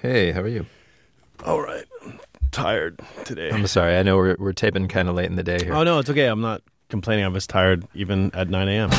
Hey, how are you? All right. I'm tired today. I'm sorry. I know we're, we're taping kind of late in the day here. oh, no, it's okay. I'm not complaining. I was tired even at 9 a.m.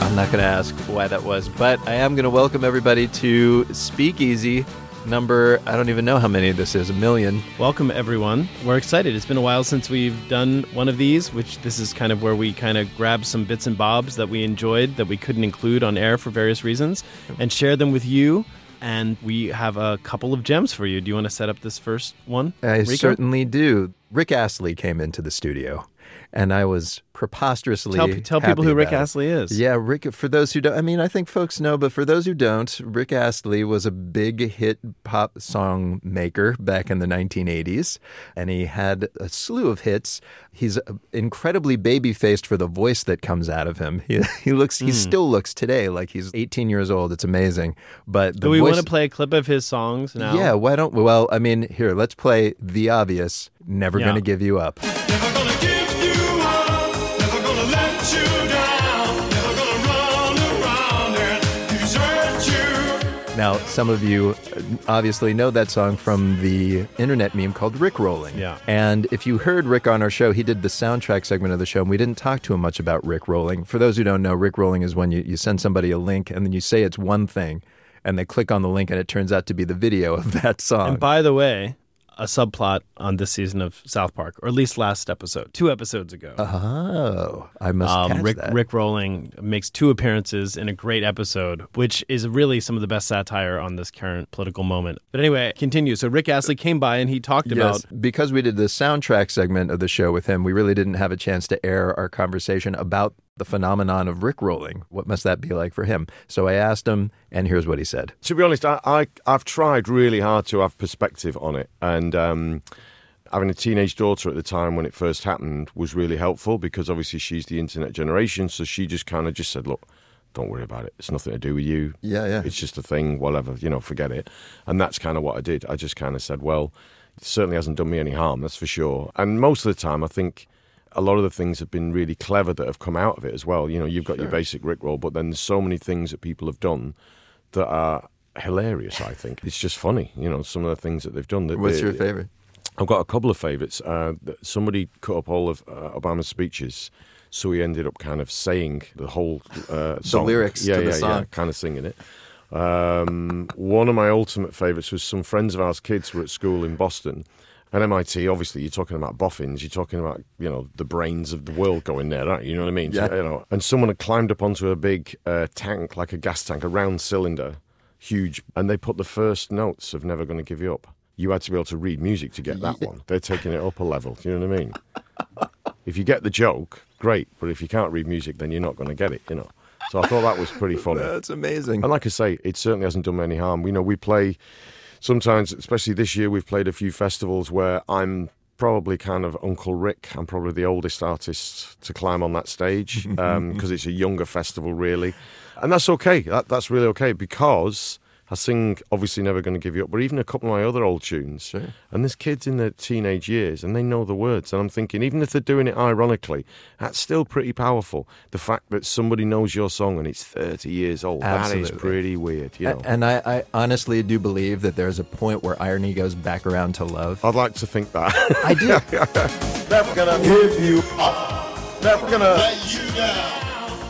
I'm not going to ask why that was, but I am going to welcome everybody to Speakeasy number, I don't even know how many this is, a million. Welcome, everyone. We're excited. It's been a while since we've done one of these, which this is kind of where we kind of grab some bits and bobs that we enjoyed that we couldn't include on air for various reasons and share them with you. And we have a couple of gems for you. Do you want to set up this first one? I Rico? certainly do. Rick Astley came into the studio, and I was preposterously Tell, tell happy people who Rick it. Astley is. Yeah, Rick. For those who don't, I mean, I think folks know, but for those who don't, Rick Astley was a big hit pop song maker back in the 1980s, and he had a slew of hits. He's incredibly baby faced for the voice that comes out of him. He, he looks, Hmm. he still looks today like he's 18 years old. It's amazing. But the Do we voice, want to play a clip of his songs now? Yeah, why don't? Well, I mean, here, let's play the obvious. Never Yeah. gonna give you up. Now, some of you uh, obviously know that song from the internet meme called Rick Rolling. Yeah. And if you heard Rick on our show, he did the soundtrack segment of the show, and we didn't talk to him much about Rick Rolling. For those who don't know, Rick Rolling is when you, you send somebody a link and then you say it's one thing, and they click on the link, and it turns out to be the video of that song. And by the way, a subplot on this season of South Park, or at least last episode, two episodes ago. oh, I must Um, catch Rick that. Rick Rolling makes two appearances in a great episode, which is really some of the best satire on this current political moment. But anyway, continue. So Rick Astley came by and he talked about because we did the soundtrack segment of the show with him, we really didn't have a chance to air our conversation about the phenomenon of rickrolling. What must that be like for him? So I asked him, and here's what he said. to be honest, I, I I've tried really hard to have perspective on it, and um, having a teenage daughter at the time when it first happened was really helpful because obviously she's the internet generation, so she just kind of just said, "Look, don't worry about it. It's nothing to do with you. Yeah, yeah. It's just a thing. Whatever, you know, forget it." And that's kind of what I did. I just kind of said, "Well, it certainly hasn't done me any harm, that's for sure." And most of the time, I think. A lot of the things have been really clever that have come out of it as well. You know, you've got your basic Rickroll, but then there's so many things that people have done that are hilarious. I think it's just funny. You know, some of the things that they've done. That What's they- your favorite? I've got a couple of favourites. Uh, somebody cut up all of uh, Obama's speeches, so he ended up kind of saying the whole uh, song. lyrics yeah, to the yeah, song. yeah, kind of singing it. Um, one of my ultimate favourites was some friends of ours, kids were at school in Boston. And MIT, obviously, you're talking about boffins. You're talking about, you know, the brains of the world going there, aren't you? Know what I mean? So, Yeah. you know, and someone had climbed up onto a big uh, tank, like a gas tank, a round cylinder, huge, and they put the first notes of "Never Gonna Give You Up." You had to be able to read music to get that one. They're taking it up a level. Do you know what I mean? if you get the joke, great. But if you can't read music, then you're not going to get it. You know. So I thought that was pretty funny. That's amazing. And like I say, it certainly hasn't done me any harm. You know, we play sometimes, especially this year, we've played a few festivals where I'm probably kind of Uncle Rick. I'm probably the oldest artist to climb on that stage um, because it's a younger festival, really. And that's okay. That, that's really okay because I sing obviously Never Gonna Give You Up, but even a couple of my other old tunes. And there's kids in their teenage years and they know the words. And I'm thinking, even if they're doing it ironically, that's still pretty powerful. The fact that somebody knows your song and it's 30 years old, that Absolutely. is pretty weird, you know. And I, I honestly do believe that there's a point where irony goes back around to love. I'd like to think that. I do. Never gonna give you up. Never gonna Let you down,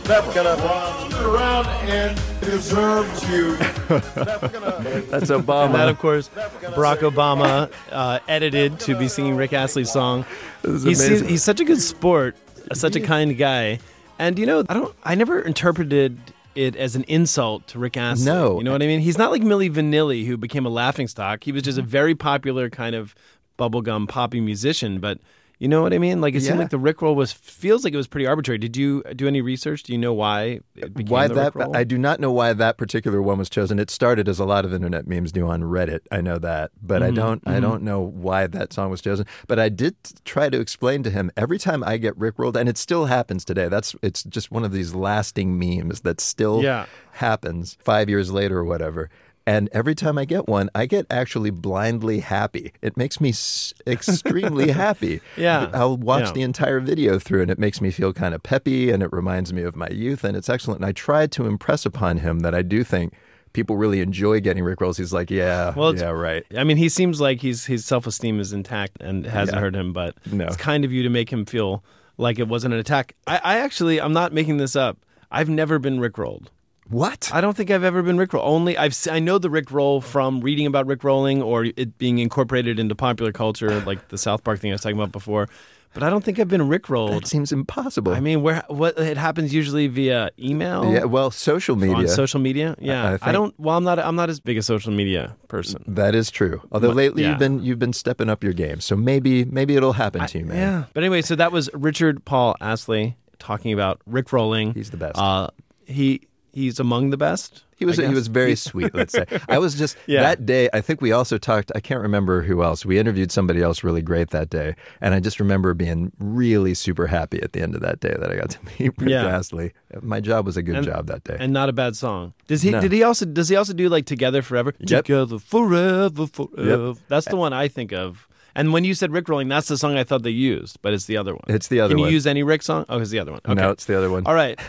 never gonna run around and desert you. That's Obama. And that, of course, Barack Obama uh, edited to be singing Rick Astley's song. is He's, he's such a good sport, such a kind guy, and you know, I don't, I never interpreted it as an insult to Rick Astley. No. you know what I mean. He's not like Milli Vanilli, who became a laughingstock. He was just a very popular kind of bubblegum poppy musician, but. You know what I mean? Like it Yeah. seemed like the Rickroll was feels like it was pretty arbitrary. Did you do any research? Do you know why why that Rickroll? I do not know why that particular one was chosen. It started as a lot of internet memes do on Reddit. I know that, but Mm-hmm. I don't I don't know why that song was chosen. But I did try to explain to him every time I get rickrolled and it still happens today. That's it's just one of these lasting memes that still Yeah. happens 5 years later or whatever. And every time I get one, I get actually blindly happy. It makes me s- extremely happy. Yeah. I'll watch Yeah. the entire video through and it makes me feel kind of peppy and it reminds me of my youth and it's excellent. And I tried to impress upon him that I do think people really enjoy getting Rick rolls. He's like, yeah, Well, yeah, right. I mean, he seems like he's his self esteem is intact and hasn't Yeah. hurt him, but No. it's kind of you to make him feel like it wasn't an attack. I, I actually, I'm not making this up. I've never been rickrolled. What? I don't think I've ever been rickrolled. Only I've I know the rickroll from reading about rickrolling or it being incorporated into popular culture, like the South Park thing I was talking about before. But I don't think I've been rickrolled. That seems impossible. I mean, where what it happens usually via email. yeah, well, social media. on social media. Yeah, I I, think- don't. Well, I'm not. I'm not as big a social media person. That is true. Although lately yeah. you've been you've been stepping up your game, so maybe maybe it'll happen to you, man. Yeah. But anyway, so that was Richard Paul Astley talking about Rick rolling. He's the best. Uh, he he's among the best. He was he was very sweet. Let's say I was just Yeah. that day. I think we also talked. I can't remember who else. We interviewed somebody else really great that day, and I just remember being really super happy at the end of that day that I got to meet Rick Yeah. Astley. My job was a good job that day. and not a bad song. Does he? No. Did he also? Does he also do like Together Forever? Yep. Together Forever, Forever. That's the one I think of. And when you said Rick rolling, that's the song I thought they used, but it's the other one. It's the other Can one. Can you use any Rick song? Oh, it's the other one. Okay. No, it's the other one. All right.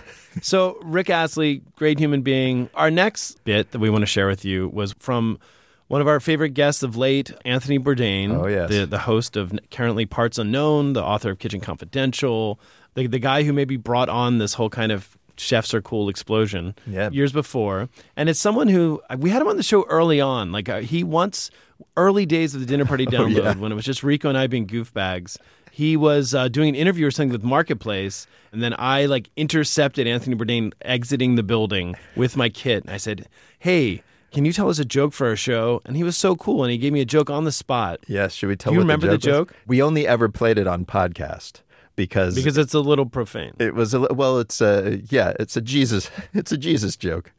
So Rick Astley, great human being. Our next bit that we want to share with you was from one of our favorite guests of late, Anthony Bourdain. Oh, yes. the the host of currently Parts Unknown, the author of Kitchen Confidential, the the guy who maybe brought on this whole kind of chefs are cool explosion Yeah. years before. And it's someone who we had him on the show early on. Like uh, he once early days of the dinner party download Oh, yeah. when it was just Rico and I being goofbags. He was uh, doing an interview or something with Marketplace, and then I like intercepted Anthony Bourdain exiting the building with my kit. And I said, "Hey, can you tell us a joke for our show?" And he was so cool, and he gave me a joke on the spot Yes, should we tell? Do you remember the the joke? was? joke? We only ever played it on podcast because because it's a little profane. it was a well. It's a yeah. It's a Jesus. It's a Jesus joke.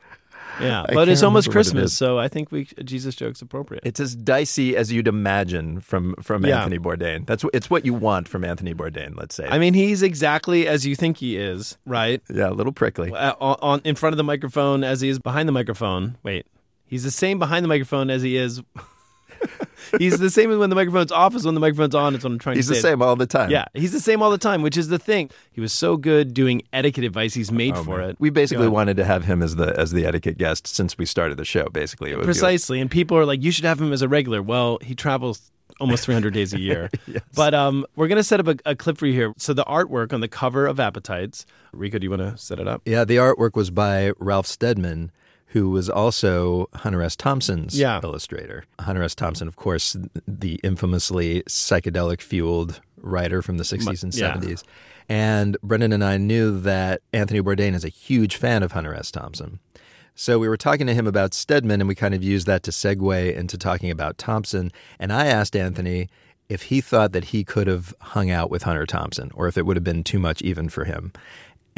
Yeah, I but it's almost what it Christmas, so I think we Jesus joke's appropriate. It's as dicey as you'd imagine from from Yeah. Anthony Bourdain. That's it's what you want from Anthony Bourdain. Let's say. I mean, he's exactly as you think he is, right? yeah, a little prickly. Uh, on, on in front of the microphone as he is behind the microphone. Wait, he's the same behind the microphone as he is. He's the same when the microphone's off as when the microphone's on. It's what I'm trying He's to the same all the time. Yeah, he's the same all the time, which is the thing. He was so good doing etiquette advice. He's made Oh, for man. it. We basically wanted to have him as the as the etiquette guest since we started the show. Basically, it would be like- precisely, and people are like, "You should have him as a regular." Well, he travels almost 300 days a year. But um, we're gonna set up a, a clip for you here. So the artwork on the cover of Appetites. Rico, do you want to set it up? yeah, the artwork was by Ralph Steadman, who was also Hunter S. Thompson's Yeah. illustrator. Hunter S. Thompson, of course, the infamously psychedelic fueled writer from the 60s and yeah. 70s. And Brendan and I knew that Anthony Bourdain is a huge fan of Hunter S. Thompson. So we were talking to him about Steadman, and we kind of used that to segue into talking about Thompson. And I asked Anthony if he thought that he could have hung out with Hunter Thompson, or if it would have been too much even for him.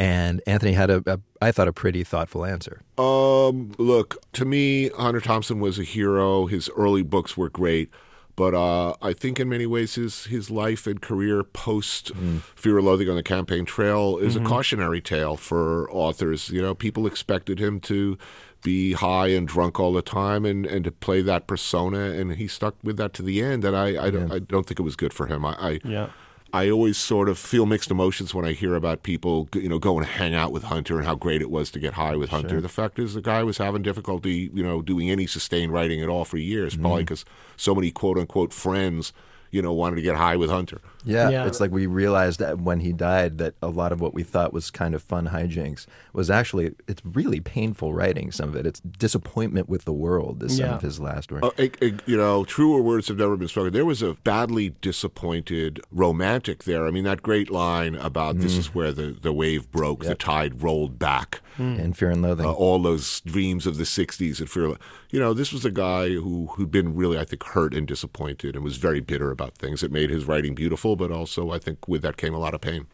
And Anthony had a, a I thought, a pretty thoughtful answer. Um, look, to me, Hunter Thompson was a hero. His early books were great, but uh, I think in many ways his his life and career post Fear and Loathing on the Campaign Trail is a cautionary tale for authors. You know, people expected him to be high and drunk all the time and, and to play that persona, and he stuck with that to the end. And I I, don't, I don't think it was good for him. I, I Yeah. I always sort of feel mixed emotions when I hear about people, you know, going to hang out with Hunter and how great it was to get high with Hunter. The fact is, the guy was having difficulty, you know, doing any sustained writing at all for years, probably mm-hmm. because so many quote unquote friends, you know, wanted to get high with Hunter. Yeah, Yeah. it's like we realized that when he died that a lot of what we thought was kind of fun hijinks was actually it's really painful writing. Some of it, it's disappointment with the world is some Yeah. of his last work. Uh, eh, you know, truer words have never been spoken. There was a badly disappointed romantic there. I mean, that great line about this is where the, the wave broke, the tide rolled back. and Fear and Loathing. uh, all those dreams of the '60s and fear. You know, this was a guy who who'd been really, I think, hurt and disappointed, and was very bitter about things. It made his writing beautiful, but also, I think, with that came a lot of pain.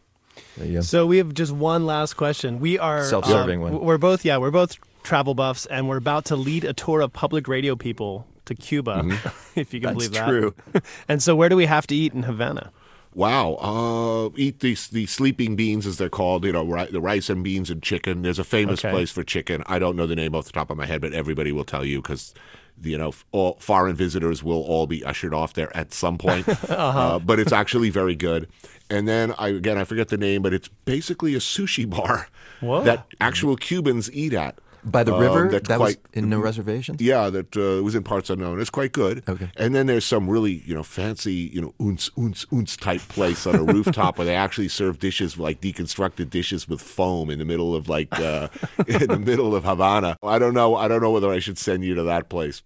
There. So we have just one last question. We are Self-serving um, one. We're both yeah, we're both travel buffs, and we're about to lead a tour of public radio people to Cuba, if you can That's believe that. true. and so, where do we have to eat in Havana? Wow. Uh, eat these the sleeping beans as they're called. You know, ri- the rice and beans and chicken. There's a famous Okay. place for chicken. I don't know the name off the top of my head, but everybody will tell you because. You know, all foreign visitors will all be ushered off there at some point, uh but it's actually very good. And then I again I forget the name, but it's basically a sushi bar Whoa. that actual Cubans eat at By the Um, river, that's that was in no reservation. yeah, that uh, was in parts unknown. It's quite good. Okay. And then there's some really, you know, fancy, you know, oons, oons, oons type place on a rooftop where they actually serve dishes like deconstructed dishes with foam in the middle of like uh, in the middle of Havana. I don't know. I don't know whether I should send you to that place.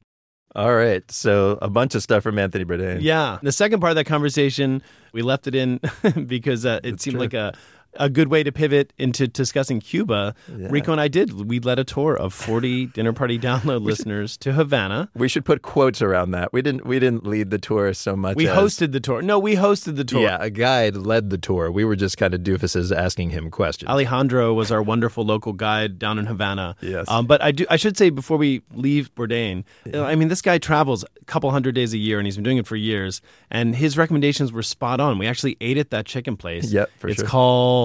All right, so a bunch of stuff from Anthony Bourdain. Yeah. The second part of that conversation, we left it in because uh, it seemed true. like a a good way to pivot into discussing Cuba. Rico and I did. We led a tour of 40 dinner party download listeners to Havana. We should put quotes around that. We didn't. We didn't lead the tour so much. We as- hosted the tour. No, we hosted the tour. Yeah, a guide led the tour. We were just kind of doofuses asking him questions. Alejandro was our wonderful local guide down in Havana. Yes. Um, but I do. I should say before we leave Bourdain, uh, I mean, this guy travels a couple hundred days a year, and he's been doing it for years. And his recommendations were spot on. We actually ate at that chicken place. Yep, for it's sure. called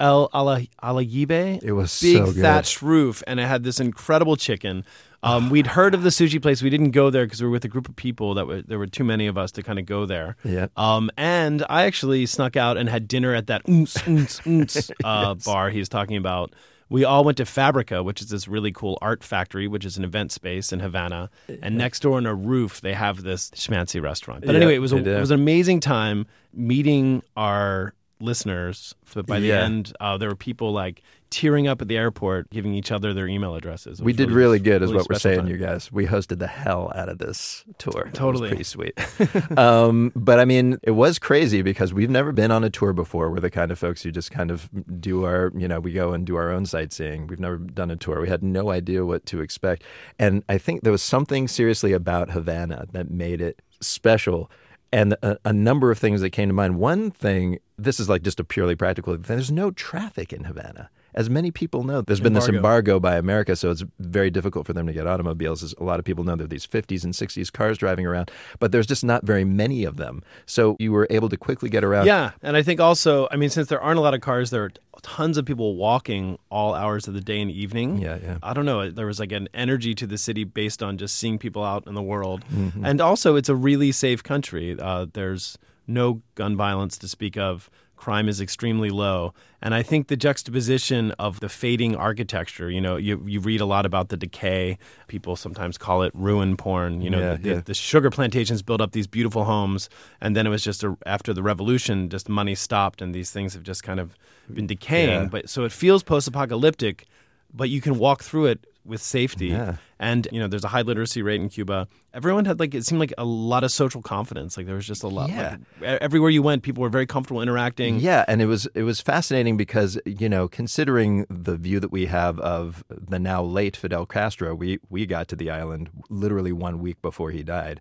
El Ala- Aljibe. It was big so thatched roof, and it had this incredible chicken. Um, we'd heard of the sushi place. We didn't go there because we were with a group of people that were, there were too many of us to kind of go there. Yeah. Um, and I actually snuck out and had dinner at that oons, oons, oons, uh, bar he was talking about. We all went to Fabrica, which is this really cool art factory, which is an event space in Havana. And next door on a roof, they have this schmancy restaurant. But Yeah, anyway, it was a, it was an amazing time meeting our listeners. But by the Yeah. end, uh, there were people like tearing up at the airport, giving each other their email addresses. We did really good, is what we're saying, time. you guys. We hosted the hell out of this tour. It was Totally. pretty sweet. um, but I mean, it was crazy because we've never been on a tour before. We're the kind of folks who just kind of do our, you know, we go and do our own sightseeing. We've never done a tour. We had no idea what to expect, and I think there was something seriously about Havana that made it special. And a, a number of things that came to mind. One thing, this is like just a purely practical thing. There's no traffic in Havana. As many people know, there's been this Embargo. embargo by America, so it's very difficult for them to get automobiles. As a lot of people know there are these 50s and 60s cars driving around, but there's just not very many of them. So you were able to quickly get around. Yeah, and I think also, I mean, since there aren't a lot of cars, there are tons of people walking all hours of the day and evening. Yeah, yeah. I don't know. There was like an energy to the city based on just seeing people out in the world, Mm-hmm. and also it's a really safe country. Uh, there's no gun violence to speak of. Crime is extremely low, and I think the juxtaposition of the fading architecture. You know, you you read a lot about the decay. People sometimes call it ruin porn. You know, Yeah, the, yeah. the sugar plantations built up these beautiful homes, and then it was just a, after the revolution, just money stopped, and these things have just kind of been decaying. Yeah. But so it feels post-apocalyptic, but you can walk through it with safety. Yeah. And you know, there's a high literacy rate in Cuba. Everyone had like it seemed like a lot of social confidence. Like there was just a lot. Yeah. like, everywhere you went, people were very comfortable interacting. Yeah, and it was it was fascinating because you know considering the view that we have of the now late Fidel Castro, we we got to the island literally one week before he died.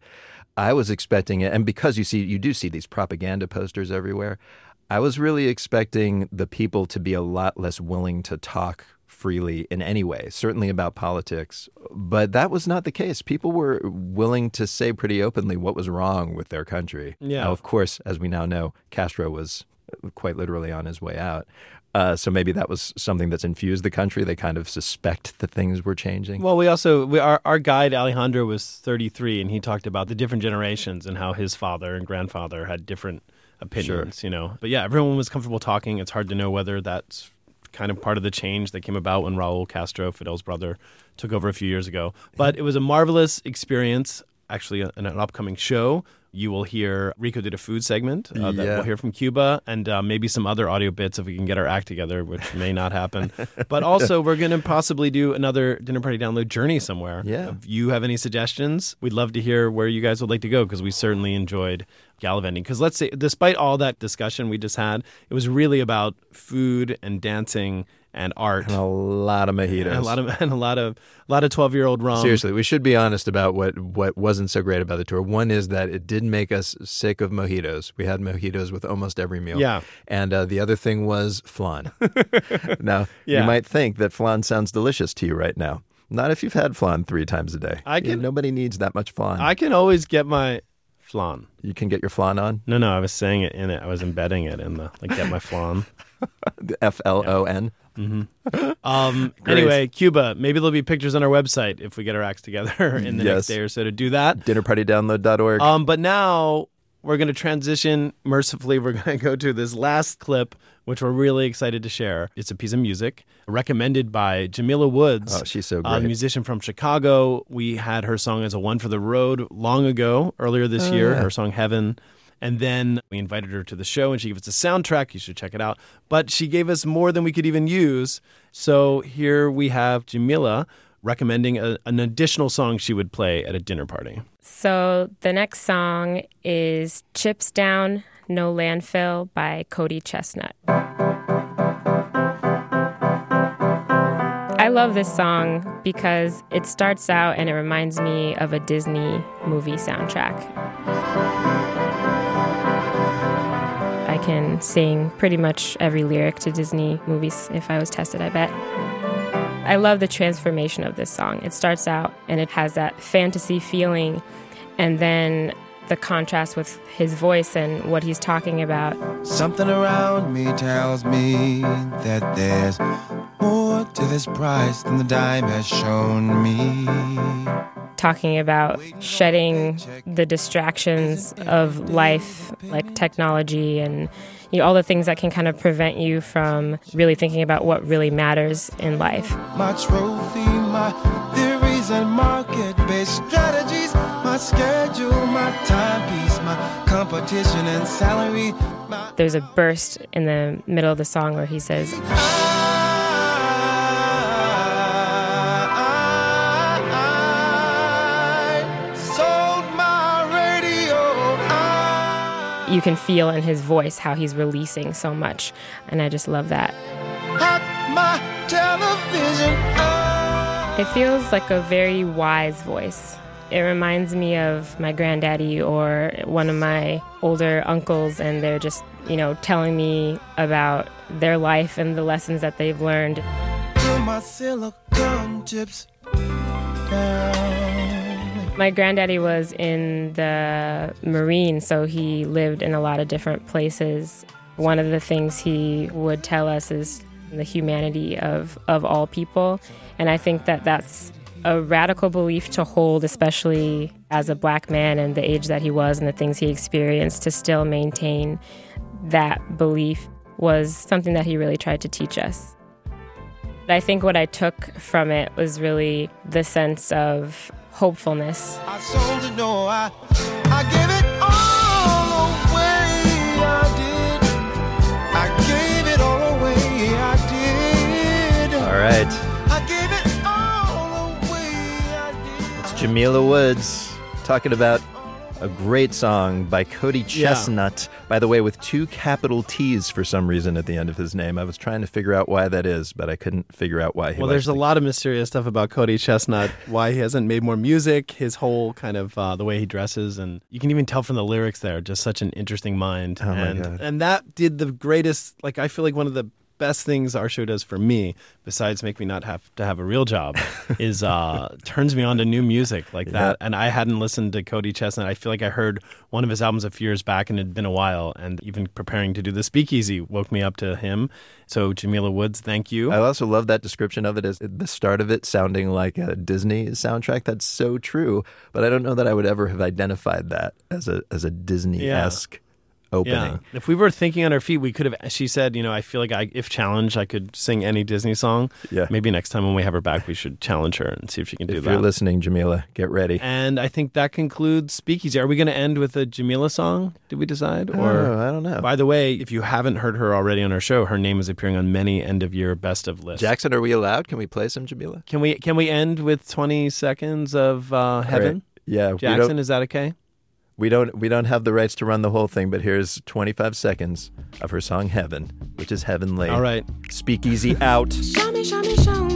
I was expecting it, and because you see you do see these propaganda posters everywhere. I was really expecting the people to be a lot less willing to talk freely in any way, certainly about politics. But that was not the case. People were willing to say pretty openly what was wrong with their country. Yeah. Now, of course, as we now know, Castro was quite literally on his way out. Uh, so maybe that was something that's infused the country. They kind of suspect that things were changing. Well, we also we, our our guide Alejandro was 33, and he talked about the different generations and how his father and grandfather had different opinions. You know, but yeah, everyone was comfortable talking. It's hard to know whether that's kind of part of the change that came about when Raul Castro, Fidel's brother, took over a few years ago. But it was a marvelous experience. Actually, in an upcoming show, you will hear Rico did a food segment uh, that Yeah. we'll hear from Cuba, and uh, maybe some other audio bits if we can get our act together, which may not happen. but also, we're going to possibly do another dinner party download journey somewhere. Yeah. If you have any suggestions, we'd love to hear where you guys would like to go because we certainly enjoyed gallivanting. Because let's say, despite all that discussion we just had, it was really about food and dancing and art. And a lot of mojitos. And a lot of and a lot of a lot of twelve year old rum. Seriously, we should be honest about what, what wasn't so great about the tour. One is that it did make us sick of mojitos. We had mojitos with almost every meal. Yeah. And uh, the other thing was flan. now, Yeah. you might think that flan sounds delicious to you right now. Not if you've had flan three times a day. I can- nobody needs that much flan. I can always get my flan. You can get your flan on. No, no, I was saying it in it. I was embedding it in the like get my flan. F L O N. Um, anyway, Cuba. Maybe there'll be pictures on our website if we get our acts together in the Yes. next day or so to do that. Dinnerpartydownload.org. Um, but now we're going to transition. Mercifully, we're going to go to this last clip, which we're really excited to share. It's a piece of music recommended by Jamila Woods. Oh, she's so A great. musician from Chicago. We had her song as a one for the road long ago, earlier this Oh, year, yeah. her song Heaven. And then we invited her to the show and she gave us a soundtrack. You should check it out. But she gave us more than we could even use. So here we have Jamila recommending a, an additional song she would play at a dinner party. So the next song is Chips Down, No Landfill by Cody ChesnuTT. I love this song because it starts out and it reminds me of a Disney movie soundtrack. Can sing pretty much every lyric to Disney movies if I was tested, I bet. I love the transformation of this song. It starts out and it has that fantasy feeling, and then the contrast with his voice and what he's talking about. Something around me tells me that there's more to this price than the dime has shown me. Talking about shedding the distractions of life, like technology and you know, all the things that can kind of prevent you from really thinking about what really matters in life. My trophy, my theories and market based strategies, my schedule, my timepiece, my competition and salary. There's a burst in the middle of the song where he says, you can feel in his voice how he's releasing so much. And I just love that. had my television. I It feels like a very wise voice. It reminds me of my granddaddy or one of my older uncles, and they're just, you know, telling me about their life and the lessons that they've learned. My granddaddy was in the Marine, so he lived in a lot of different places. One of the things he would tell us is the humanity of, of all people. And I think that that's a radical belief to hold, especially as a black man and the age that he was and the things he experienced, to still maintain that belief was something that he really tried to teach us. I think what I took from it was really the sense of hopefulness. I sold it, no, I, I gave it all away. I did. I gave it all away. I did. All right. I gave it all away. I did. It's Jamila Woods talking about a great song by Cody Yeah. ChesnuTT. By the way, with two capital T's for some reason at the end of his name. I was trying to figure out why that is, but I couldn't figure out why. He Well, there's a lot of mysterious stuff about Cody ChesnuTT, why he hasn't made more music, his whole kind of uh, the way he dresses, and you can even tell from the lyrics there, just such an interesting mind. Oh, my and, God. and that did the greatest, like, I feel like one of the best things our show does for me, besides make me not have to have a real job, is uh, turns me on to new music like that. And I hadn't listened to Cody ChesnuTT. I feel like I heard one of his albums a few years back and it had been a while. And even preparing to do the speakeasy woke me up to him. So, Jamila Woods, thank you. I also love that description of it as the start of it sounding like a Disney soundtrack. That's so true, but I don't know that I would ever have identified that as a as a Disney esque opening. Yeah. If we were thinking on our feet, we could have. She said, you know, I feel like I, if challenged, I could sing any Disney song. Yeah. Maybe next time when we have her back, we should challenge her and see if she can do If that. If you're listening, Jamila, get ready. and I think that concludes Speakeasy. Are we going to end with a Jamila song? Did we decide? oh, Or I don't know. by the way, if you haven't heard her already on our show, her name is appearing on many end of year best of lists. Jackson, are we allowed? Can we play some Jamila? can we can we end with twenty seconds of uh, Heaven? Right. Yeah, Jackson, is that okay? We don't we don't have the rights to run the whole thing, but here's 25 seconds of her song Heaven, which is heavenly. All right. Speakeasy out. Show me, show me, show